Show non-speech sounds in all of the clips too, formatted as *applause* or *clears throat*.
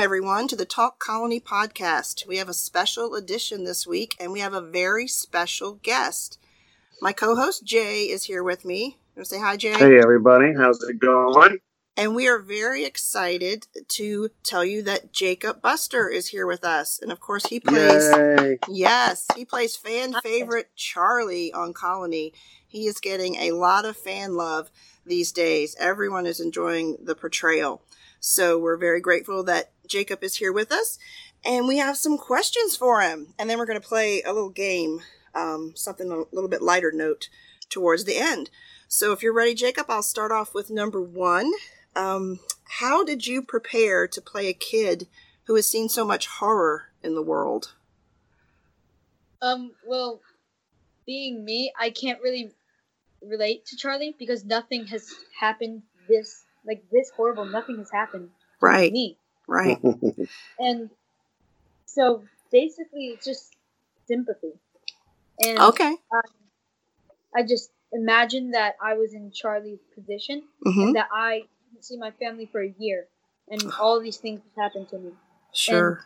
everyone, to the Talk Colony podcast. We have a special edition this week, and we have a very special guest. My co host, Jay, is here with me. Say hi, Jay? Hey, everybody. How's it going? And we are very excited to tell you that Jacob Buster is here with us. And of course, he plays, Yay. yes, he plays fan favorite Charlie on Colony. He is getting a lot of fan love these days. Everyone is enjoying the portrayal. So we're very grateful that Jacob is here with us. And we have some questions for him. And then we're going to play a little game, um, something a little bit lighter note towards the end. So if you're ready, Jacob, I'll start off with number one. Um, how did you prepare to play a kid who has seen so much horror in the world? Um, well, being me, I can't really relate to Charlie because nothing has happened this like this horrible. Nothing has happened to Right, me, right. *laughs* and so basically it's just sympathy. And Okay. I just imagine that I was in Charlie's position hmm and that I didn't see my family for a year, and *sighs* all these things happened to me. Sure.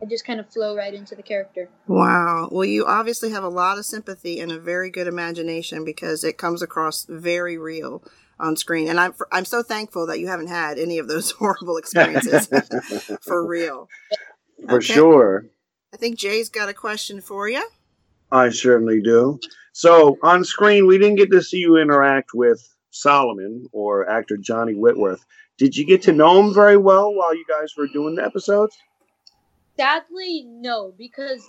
I just kind of flow right into the character. Wow. Well, you obviously have a lot of sympathy and a very good imagination because it comes across very real on screen. And I'm I'm so thankful that you haven't had any of those *laughs* horrible experiences *laughs* for real. For Okay. sure. I think Jay's got a question for you. I certainly do. So on screen, we didn't get to see you interact with Solomon or actor Johnny Whitworth. Did you get to know him very well while you guys were doing the episodes? Sadly, no, because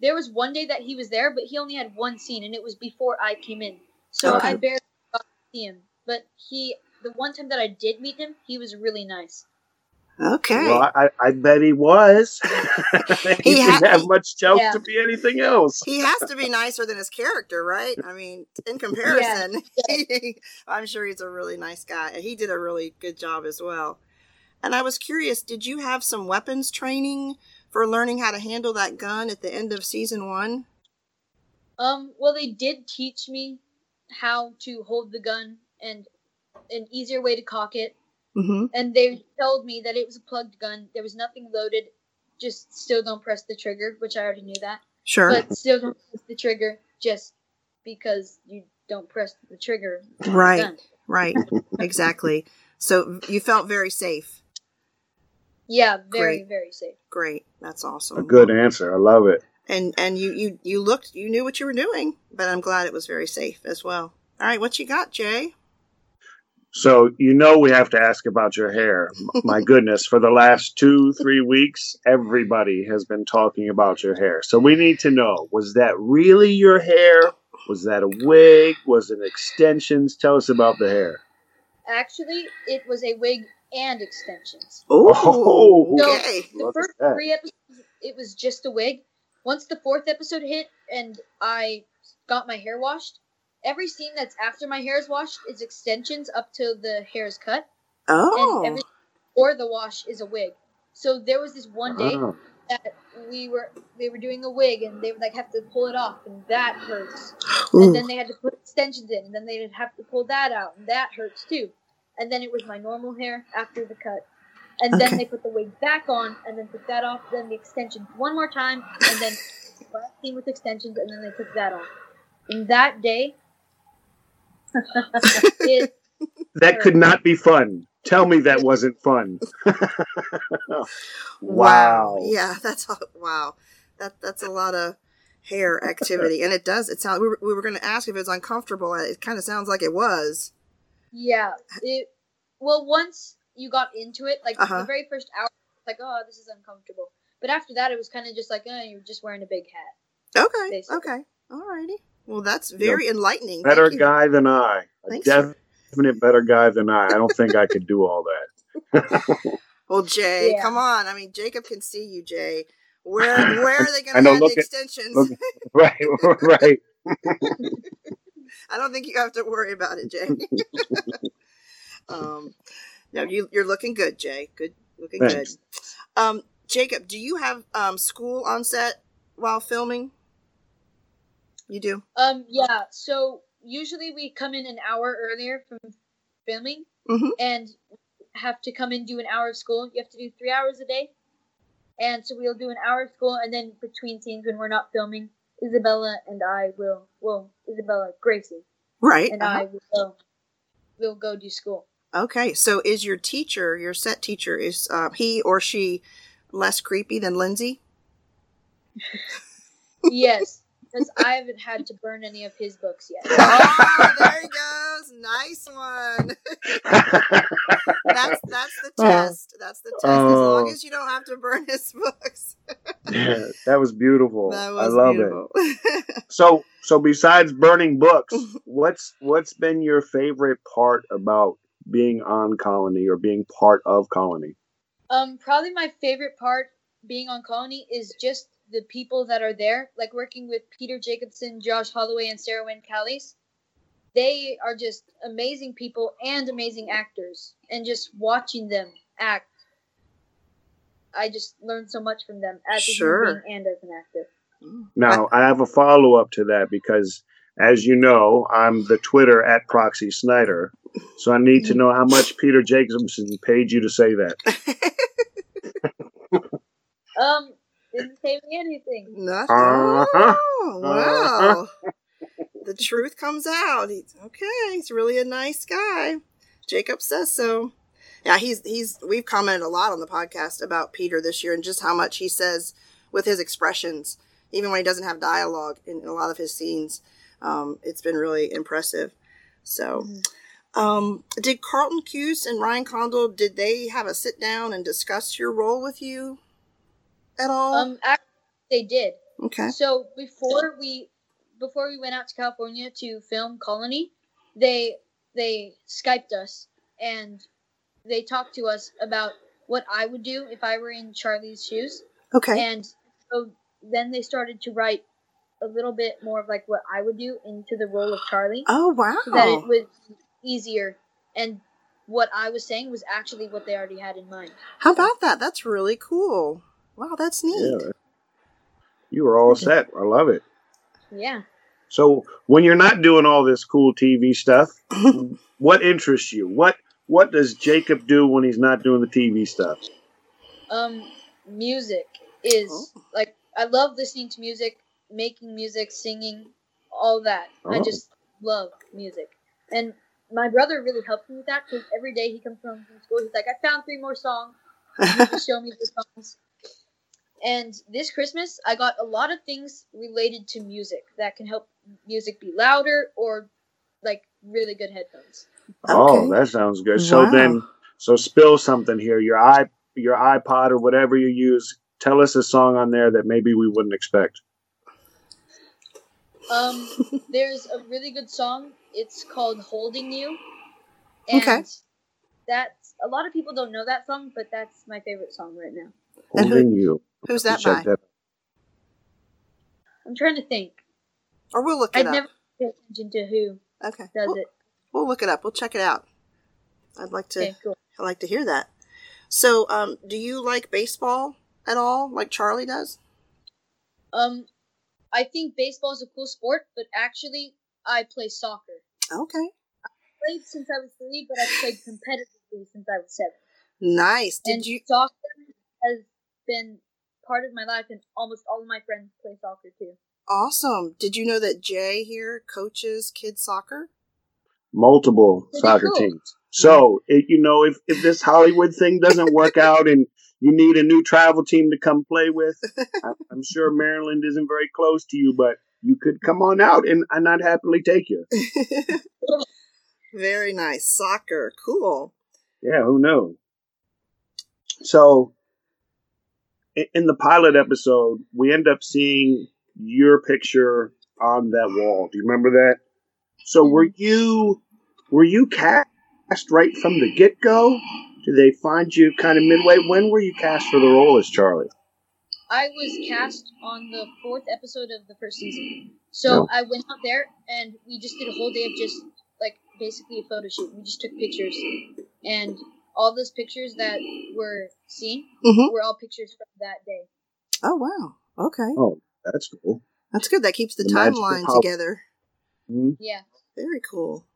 there was one day that he was there, but he only had one scene, and it was before I came in. So Okay. I barely got to see him. But he, the one time that I did meet him, he was really nice. Okay. Well, I, I bet he was. *laughs* he He ha- didn't have much chance Yeah. to be anything else. he has to be nicer than his character, right? I mean, in comparison, *laughs* I'm sure he's a really nice guy. And he did a really good job as well. And I was curious, did you have some weapons training for learning how to handle that gun at the end of season one? Um, well, they did teach me how to hold the gun and an easier way to cock it, Mm-hmm. and they told me that it was a plugged gun. There was nothing loaded. Just still don't press the trigger, which I already knew that. Sure. But still don't press the trigger just because you don't press the trigger. on the Right. right. exactly. So you felt very safe. Yeah, very Great. very safe. Great. That's awesome. A good answer. I love it. And and you you you looked you knew what you were doing, but I'm glad it was very safe as well. All right, what you got, Jay? So you know we have to ask about your hair. My goodness, for the last two, three weeks, everybody has been talking about your hair. So we need to know: was that really your hair? Was that a wig? Was it extensions? Tell us about the hair. Actually, it was a wig and extensions. Oh, oh No, okay. The Look first three episodes, it was just a wig. Once the fourth episode hit and I got my hair washed, every scene that's after my hair is washed is extensions up till the hair is cut, Oh. and every or the wash is a wig. So there was this one day Oh. that we were they were doing a wig and they would like have to pull it off and that hurts. Ooh. And then they had to put extensions in and then they'd have to pull that out and that hurts too. And then it was my normal hair after the cut. And Okay. then they put the wig back on and then took that off, then the extensions one more time and then last scene with extensions and then they took that off. And that day it That could not be fun. Tell me that wasn't fun. *laughs* Wow. Yeah, that's a, wow. That that's a lot of hair activity, and it does. It sounds. We were, we were going to ask if it's uncomfortable. It kind of sounds like it was. yeah, it well once you got into it, like Uh-huh. the very first hour like, oh this is uncomfortable. But after that it was kinda just like, oh, you're just wearing a big hat. Okay. Basically. Okay. Alrighty. Well, that's very enlightening. Thank Better you. guy than I. A Thanks for- definite better guy than I. I don't think I could do all that. *laughs* *laughs* Well, Jay, Yeah. come on. I mean, Jacob can see you, Jay. Where where are they going to add look the at- extensions? look- Right, *laughs* right. I don't think you have to worry about it, Jay. um, no, you you're looking good, Jay. Good, looking Thanks. good. Um, Jacob, do you have um school on set while filming? You do. Um, yeah. So usually we come in an hour earlier from filming, Mhm. and have to come in do an hour of school. You have to do three hours a day, And so we'll do an hour of school, and then between scenes when we're not filming, Isabella and I will, well, Isabella Gracie Right. and uh-huh. I will go, will go do school. Okay. So is your teacher, your set teacher, is uh, he or she less creepy than Lindsay? *laughs* yes, because I haven't had to burn any of his books yet. *laughs* Oh, there he goes. Nice one. *laughs* That's that's the test. That's the test. As long Oh. as you don't have to burn his books. *laughs* yeah, that was beautiful. That I was love it. So, so besides burning books, what's what's been your favorite part about being on Colony or being part of Colony? Um, probably my favorite part being on Colony is just the people that are there, like working with Peter Jacobson, Josh Holloway, and Sarah Wayne Callies. They are just amazing people and amazing actors, and just watching them act, I just learned so much from them as Sure. a human being and as an actor. Now, I have a follow up to that because, as you know, I'm the Twitter at Proxy Snyder, so I need to know how much Peter Jacobson paid you to say that. *laughs* Um, didn't pay me anything. Not, Uh-huh. oh, wow. the truth comes out. He's okay. He's really a nice guy. Jacob says so. Yeah, he's he's we've commented a lot on the podcast about Peter this year and just how much he says with his expressions, even when he doesn't have dialogue in, a lot of his scenes. Um, it's been really impressive. So, um, did Carlton Cuse and Ryan Condal did they have a sit down and discuss your role with you at all? Um, actually, they did. okay. So before we before we went out to California to film Colony, they they skyped us and they talked to us about what I would do if I were in Charlie's shoes. Okay. And so then they started to write a little bit more of like what I would do into the role of Charlie, Oh wow! so that it was easier. And what I was saying was actually what they already had in mind. How about that? That's really cool. Wow, that's neat. Yeah. You were all set. I love it. Yeah. So, when you're not doing all this cool TV stuff, *laughs* what interests you? What what does Jacob do when he's not doing the TV stuff? Um, music is Oh. like I love listening to music, making music, singing, all that. I Oh. just love music, and my brother really helps me with that because every day he comes home from school, he's like, "I found three more songs. You need to show me the songs." And this Christmas, I got a lot of things related to music that can help music be louder or like really good headphones. Oh, that sounds good. So then, so spill something here. Your i your iPod or whatever you use. Tell us a song on there that maybe we wouldn't expect. Um, *laughs* there's a really good song. It's called "Holding You," and Okay. that's a lot of people don't know that song, but that's my favorite song right now. And who- Holding you. Who's that by? that- I'm trying to think. Or we'll look it up. I'd up. never pay attention to who okay. does We'll, it. we'll look it up. We'll check it out. I'd like to. Okay, cool. I'd like to hear that. So, um, do you like baseball at all, like Charlie does? Um, I think baseball is a cool sport, but actually, I play soccer. Okay. I played since I was three, but I played competitively since I was seven. Nice. Did and you? soccer has been part of my life, and almost all of my friends play soccer too. Awesome. Did you know that Jay here coaches kids soccer? multiple Pretty soccer cool. teams. So, it, you know, if, if this Hollywood thing doesn't work out and you need a new travel team to come play with, I, I'm sure Maryland isn't very close to you, but you could come on out and, and I'd happily take you. *laughs* Very nice. Soccer. Cool. Yeah, who knows? So, i- in the pilot episode, we end up seeing your picture on that wall. Do you remember that? So, mm-hmm. were you were you cast right from the get go? Did they find you kind of midway? When were you cast for the role as Charlie? I was cast on the fourth episode of the first season. So. I went out there and we just did a whole day of just like basically a photo shoot. We just took pictures, and all those pictures that were seen Mhm. were all pictures from that day. Oh wow. Okay. Oh, that's cool. That's good. That keeps the, The timeline power. together. Mhm. Yeah. Very cool.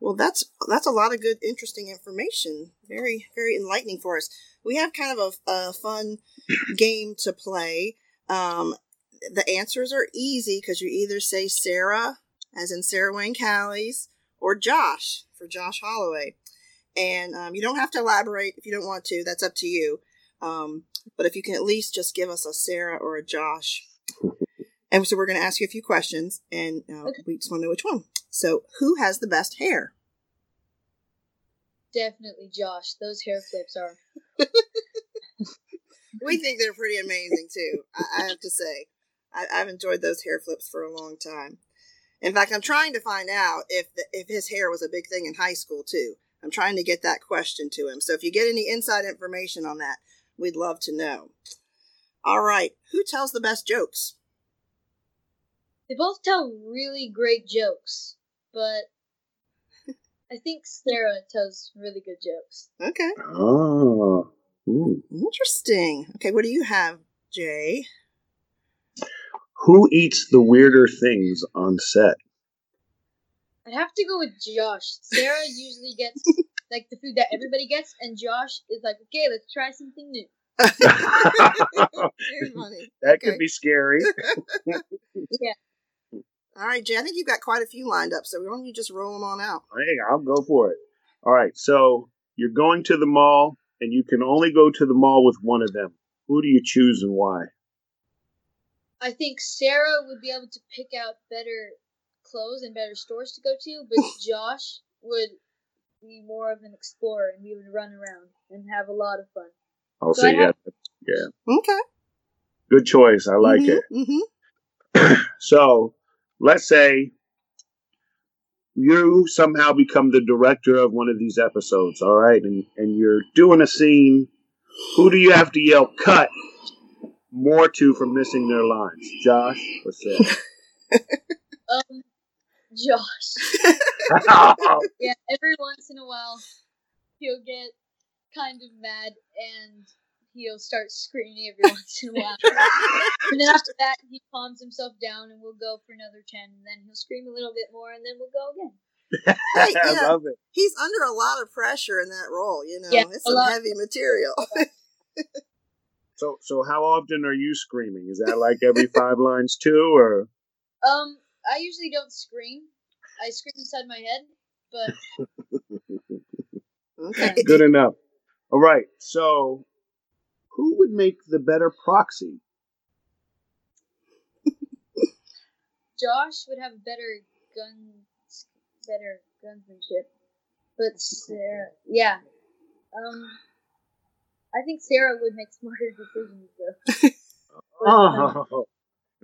Well, that's that's a lot of good, interesting information. Very, very enlightening for us. We have kind of a, a fun *coughs* game to play. Um, the answers are easy because you either say Sarah, as in Sarah Wayne Callies, or Josh for Josh Holloway. And um, you don't have to elaborate if you don't want to. That's up to you. Um, but if you can at least just give us a Sarah or a Josh. And so we're going to ask you a few questions, and uh, Okay. we just want to know which one. So, who has the best hair? Definitely Josh. Those hair flips are. We think they're pretty amazing too. I, I have to say, I, I've enjoyed those hair flips for a long time. In fact, I'm trying to find out if the, if his hair was a big thing in high school too. I'm trying to get that question to him. So if you get any inside information on that, we'd love to know. All right, who tells the best jokes? They both tell really great jokes, but *laughs* I think Sarah tells really good jokes. Okay, Oh. Ooh. interesting. Okay, what do you have, Jay? Who eats the weirder things on set? I'd have to go with Josh. Sarah *laughs* usually gets like the food that everybody gets, and Josh is like, okay, let's try something new. *laughs* that could Okay. be scary. *laughs* yeah. All right, Jay. I think you've got quite a few lined up, so why don't you just roll them on out? Hey, I'll go for it. All right. So you're going to the mall, and you can only go to the mall with one of them. Who do you choose and why? I think Sarah would be able to pick out better clothes and better stores to go to, but *laughs* Josh would be more of an explorer and we would run around and have a lot of fun. I'll So yeah. have- Yeah. Okay. Good choice. I like it. Mm-hmm. *clears throat* So let's say you somehow become the director of one of these episodes, all right, and, and you're doing a scene. Who do you have to yell cut more to for missing their lines? Josh or Sarah? *laughs* *laughs* Um, Josh. *laughs* Yeah, every once in a while he'll get kind of mad and he'll start screaming every once in a while. and then after that, he calms himself down and we'll go for another 10, and then he'll scream a little bit more, and then we'll go again. Hey, *laughs* I yeah. love it. He's under a lot of pressure in that role. You know, Yeah, it's a some lot. heavy material. So, so how often are you screaming? Is that like every five lines too, or Um, I usually don't scream. I scream inside my head, but *laughs* okay. good enough? All right. So, who would make the better proxy? Josh would have better guns, better gunsmanship. But Sarah, yeah. Um, I think Sarah would make smarter *laughs* decisions though. *laughs* Oh,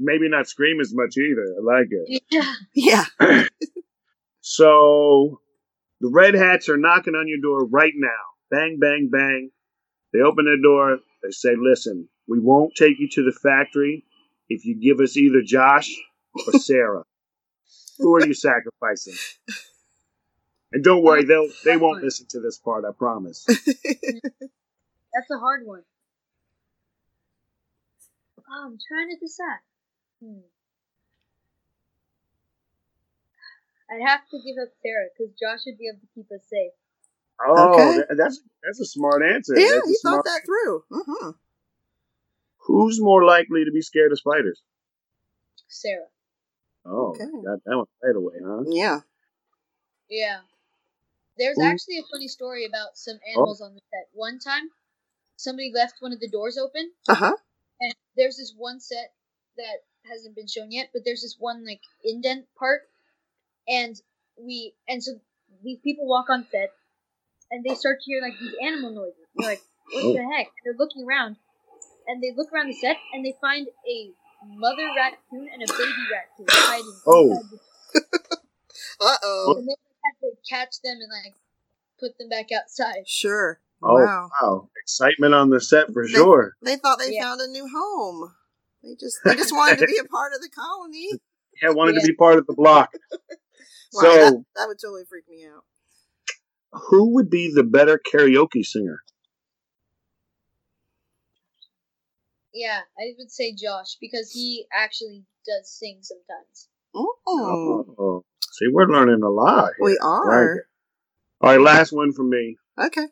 maybe not scream as much either. I like it. Yeah. Yeah. *laughs* So the red hats are knocking on your door right now. Bang, bang, bang. They open their door. They say, listen, we won't take you to the factory if you give us either Josh or *laughs* Sarah. Who are you sacrificing? And don't worry, they'll they won't *laughs* listen to this part, I promise. That's a hard one. Oh, I'm trying to decide. Hmm. I'd have to give up Sarah because Josh would be able to keep us safe. Oh, Okay. that- that's that's a smart answer. yeah, That's a you smart- thought that through. Uh-huh. Who's more likely to be scared of spiders? Sarah. Oh, Okay. got that one right away, huh? Yeah. Yeah. There's Who- actually a funny story about some animals on the set. One time, somebody left one of the doors open, Uh-huh. and there's this one set that hasn't been shown yet, but there's this one like indent part, and we and so these people walk on set, and they start to hear like these animal noises. They're like, "What Oh. the heck?" They're looking around, and they look around the set, and they find a mother raccoon and a baby raccoon hiding. Oh. *laughs* Uh-oh. And they had to catch them and like put them back outside. Sure. Oh, Wow. wow. Excitement on the set for They- sure. They thought they Yeah. found a new home. They just they just wanted to be a part of the colony. *laughs* Yeah, wanted Yeah. to be part of the block. *laughs* Wow, So, that, that would totally freak me out. who would be the better karaoke singer? Yeah, I would say Josh because he actually does sing sometimes. Oh, Oh, see, we're learning a lot. Here. we I like are. it. All right, last one from me. Okay.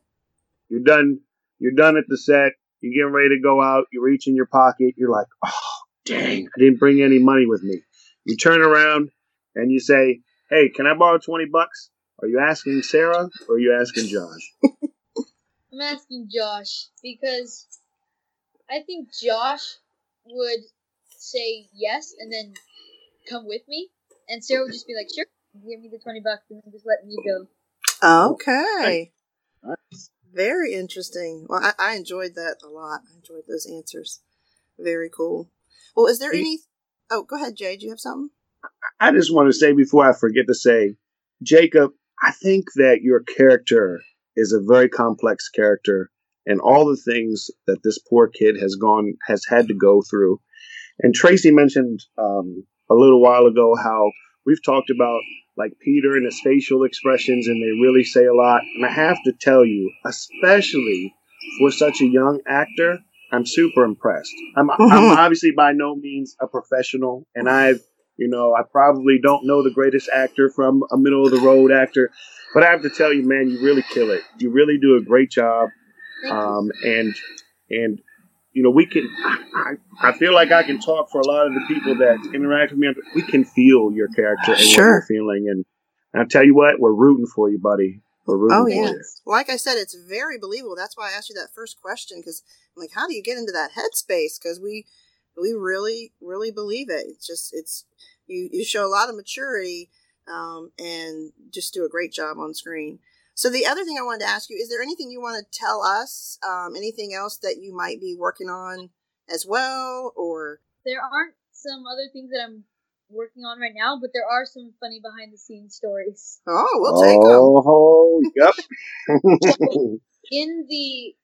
You're done. You're done at the set. You're getting ready to go out. You reach in your pocket. You're like, oh, dang, I didn't bring any money with me. You turn around and you say, hey, can I borrow 20 bucks? Are you asking Sarah or are you asking Josh? *laughs* I'm asking Josh because I think Josh would say yes and then come with me, and Sarah would just be like, "Sure, give me the twenty bucks and then just let me go." Okay. Nice. Very interesting. Well, I, I enjoyed that a lot. I enjoyed those answers. Very cool. Well, is there any? Oh, go ahead, Jay. Do you have something? I just want to say before I forget to say, Jacob, I think that your character is a very complex character and all the things that this poor kid has gone has had to go through. And Tracy mentioned um, a little while ago how we've talked about like Peter and his facial expressions, and they really say a lot. And I have to tell you, especially for such a young actor, I'm super impressed. I'm, *laughs* I'm obviously by no means a professional, and I've you know, I probably don't know the greatest actor from a middle of the road actor, but I have to tell you, man, you really kill it. You really do a great job. Um, and and you know, we can. I, I feel like I can talk for a lot of the people that interact with me. We can feel your character and Sure. what you're feeling, and I tell you what, we're rooting for you, buddy. We're rooting Oh for yeah. you. Like I said, it's very believable. That's why I asked you that first question because I'm like, how do you get into that headspace? Because we we really really believe it. It's just it's you you show a lot of maturity um, and just do a great job on screen. So the other thing I wanted to ask you is there anything you want to tell us? Um, anything else that you might be working on as well, or there aren't some other things that I'm working on right now, but there are some funny behind the scenes stories. oh, we'll take them. Oh, yep. *laughs* In the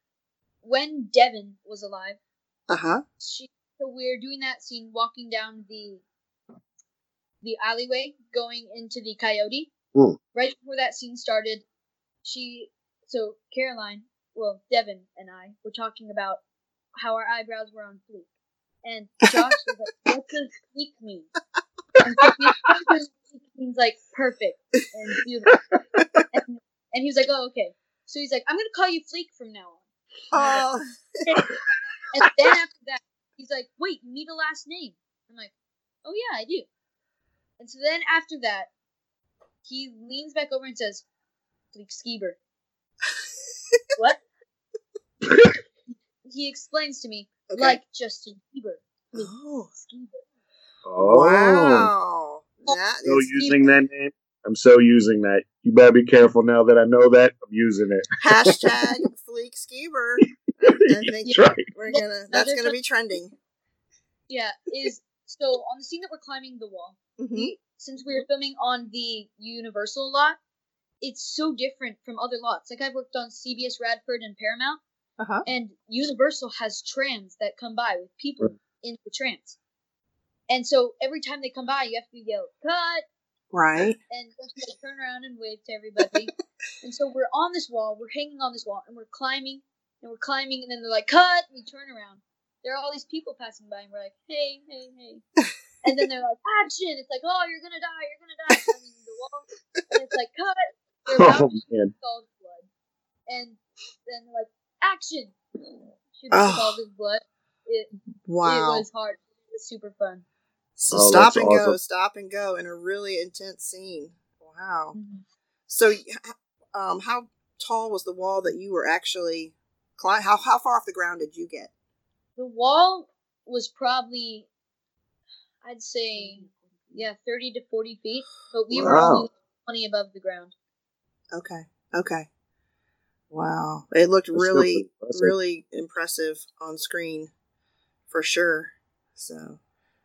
when Devin was alive, Uh huh. she so we're doing that scene walking down the the alleyway going into the coyote. Hmm. Right before that scene started, she so Caroline, well Devin and I were talking about how our eyebrows were on fleek, and Josh was like, "What does fleek mean?" And so he explained to us fleek means like perfect and beautiful, and, and he was like, "Oh okay." So he's like, "I'm gonna call you Fleek from now on." Oh, And then after that, he's like, wait, you need a last name. I'm like, oh yeah, I do. And so then after that, he leans back over and says, Fleek Skeeber. *laughs* what? He explains to me, okay. like Justin Bieber. Oh, Skeeber. Oh, wow. That so is using that name. I'm so using that. You better be careful now that I know that. I'm using it. hashtag *laughs* Fleek Skeever. I think That's right. we're gonna. That's gonna be trending. Yeah, is so on the scene that we're climbing the wall, hmm since we are filming on the Universal lot, it's so different from other lots. Like I've worked on CBS Radford and Paramount, Uh huh. and Universal has trams that come by with people Right. in the trams. And so every time they come by, you have to yell "cut" Right. and you have to turn around and wave to everybody. *laughs* and so we're on this wall, we're hanging on this wall, and we're climbing and we're climbing, and then they're like "cut." We turn around. There are all these people passing by, and we're like, "Hey, hey, hey!" *laughs* and then they're like, "Action!" It's like, "Oh, you're gonna die! You're gonna die!" Climbing the wall, and it's like, "Cut!" They're *laughs* Oh man. scald blood, and then like, "Action!" Shoots Oh. scalded blood. It it was hard. It was super fun. So Oh, stop that's and go, stop and go in a really intense scene. Wow. Mm-hmm. So, um, how tall was the wall that you were actually climb? How how far off the ground did you get? The wall was probably, I'd say, yeah, thirty to forty feet, but we were Wow. only twenty above the ground. Okay. Okay. Wow. It looked That's really, impressive. really impressive on screen for sure. So,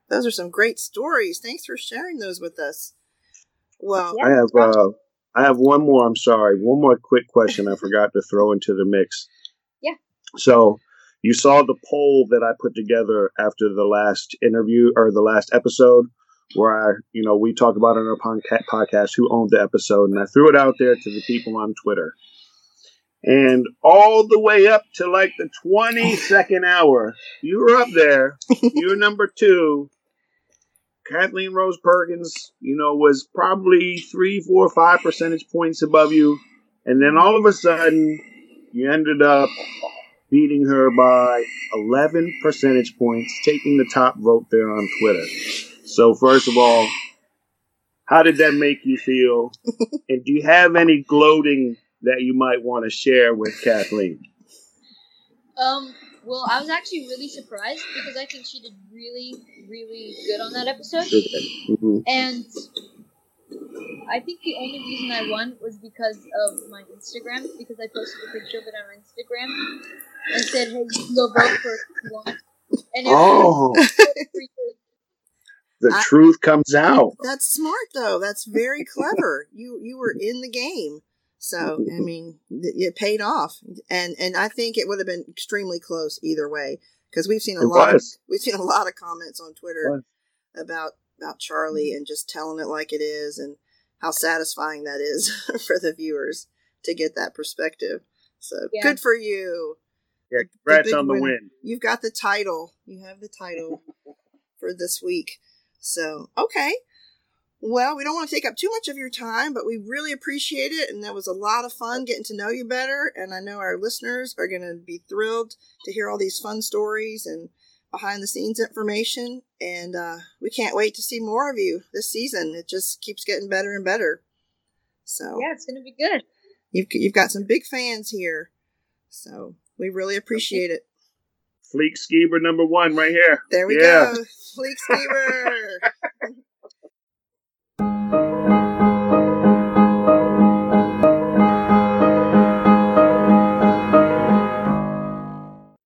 those are some great stories. Thanks for sharing those with us. Well, I have uh, I have one more. I'm sorry, one more quick question I forgot to throw into the mix. Yeah. So you saw the poll that I put together after the last interview or the last episode, where I, you know, we talk about on our podcast who owned the episode, and I threw it out there to the people on Twitter. And all the way up to like the 22nd hour, you were up there. *laughs* You were number two. Kathleen Rose Perkins, you know, was probably three, four, five percentage points above you. And then all of a sudden, you ended up beating her by 11 percentage points, taking the top vote there on Twitter. So, first of all, how did that make you feel? *laughs* and do you have any gloating that you might want to share with Kathleen? Um, well, I was actually really surprised because I think she did really, really good on that episode. Mm-hmm. And I think the only reason I won was because of my Instagram, because I posted a picture of it on Instagram and said, "Hey, you can go vote for if you want." And Oh, the I- truth comes out. That's smart though. That's very clever. You you were in the game. So, I mm-hmm. mean, it paid off. And and I think it would have been extremely close either way because we've seen a It lot of we've seen a lot of comments on Twitter about about Charlie mm-hmm. and just telling it like it is and how satisfying that is *laughs* for the viewers to get that perspective. So, Yeah. good for you. Yeah, congrats big on the winner. win. You've got the title. You have the title *laughs* for this week. So, okay. Well, we don't want to take up too much of your time, but we really appreciate it. And that was a lot of fun getting to know you better. And I know our listeners are going to be thrilled to hear all these fun stories and behind the scenes information. And uh, we can't wait to see more of you this season. It just keeps getting better and better. So, yeah, it's gonna be good. you've, you've got some big fans here. So, we really appreciate it. Fleek Skeever number one right here. There we Yeah. go. Fleek Skeever.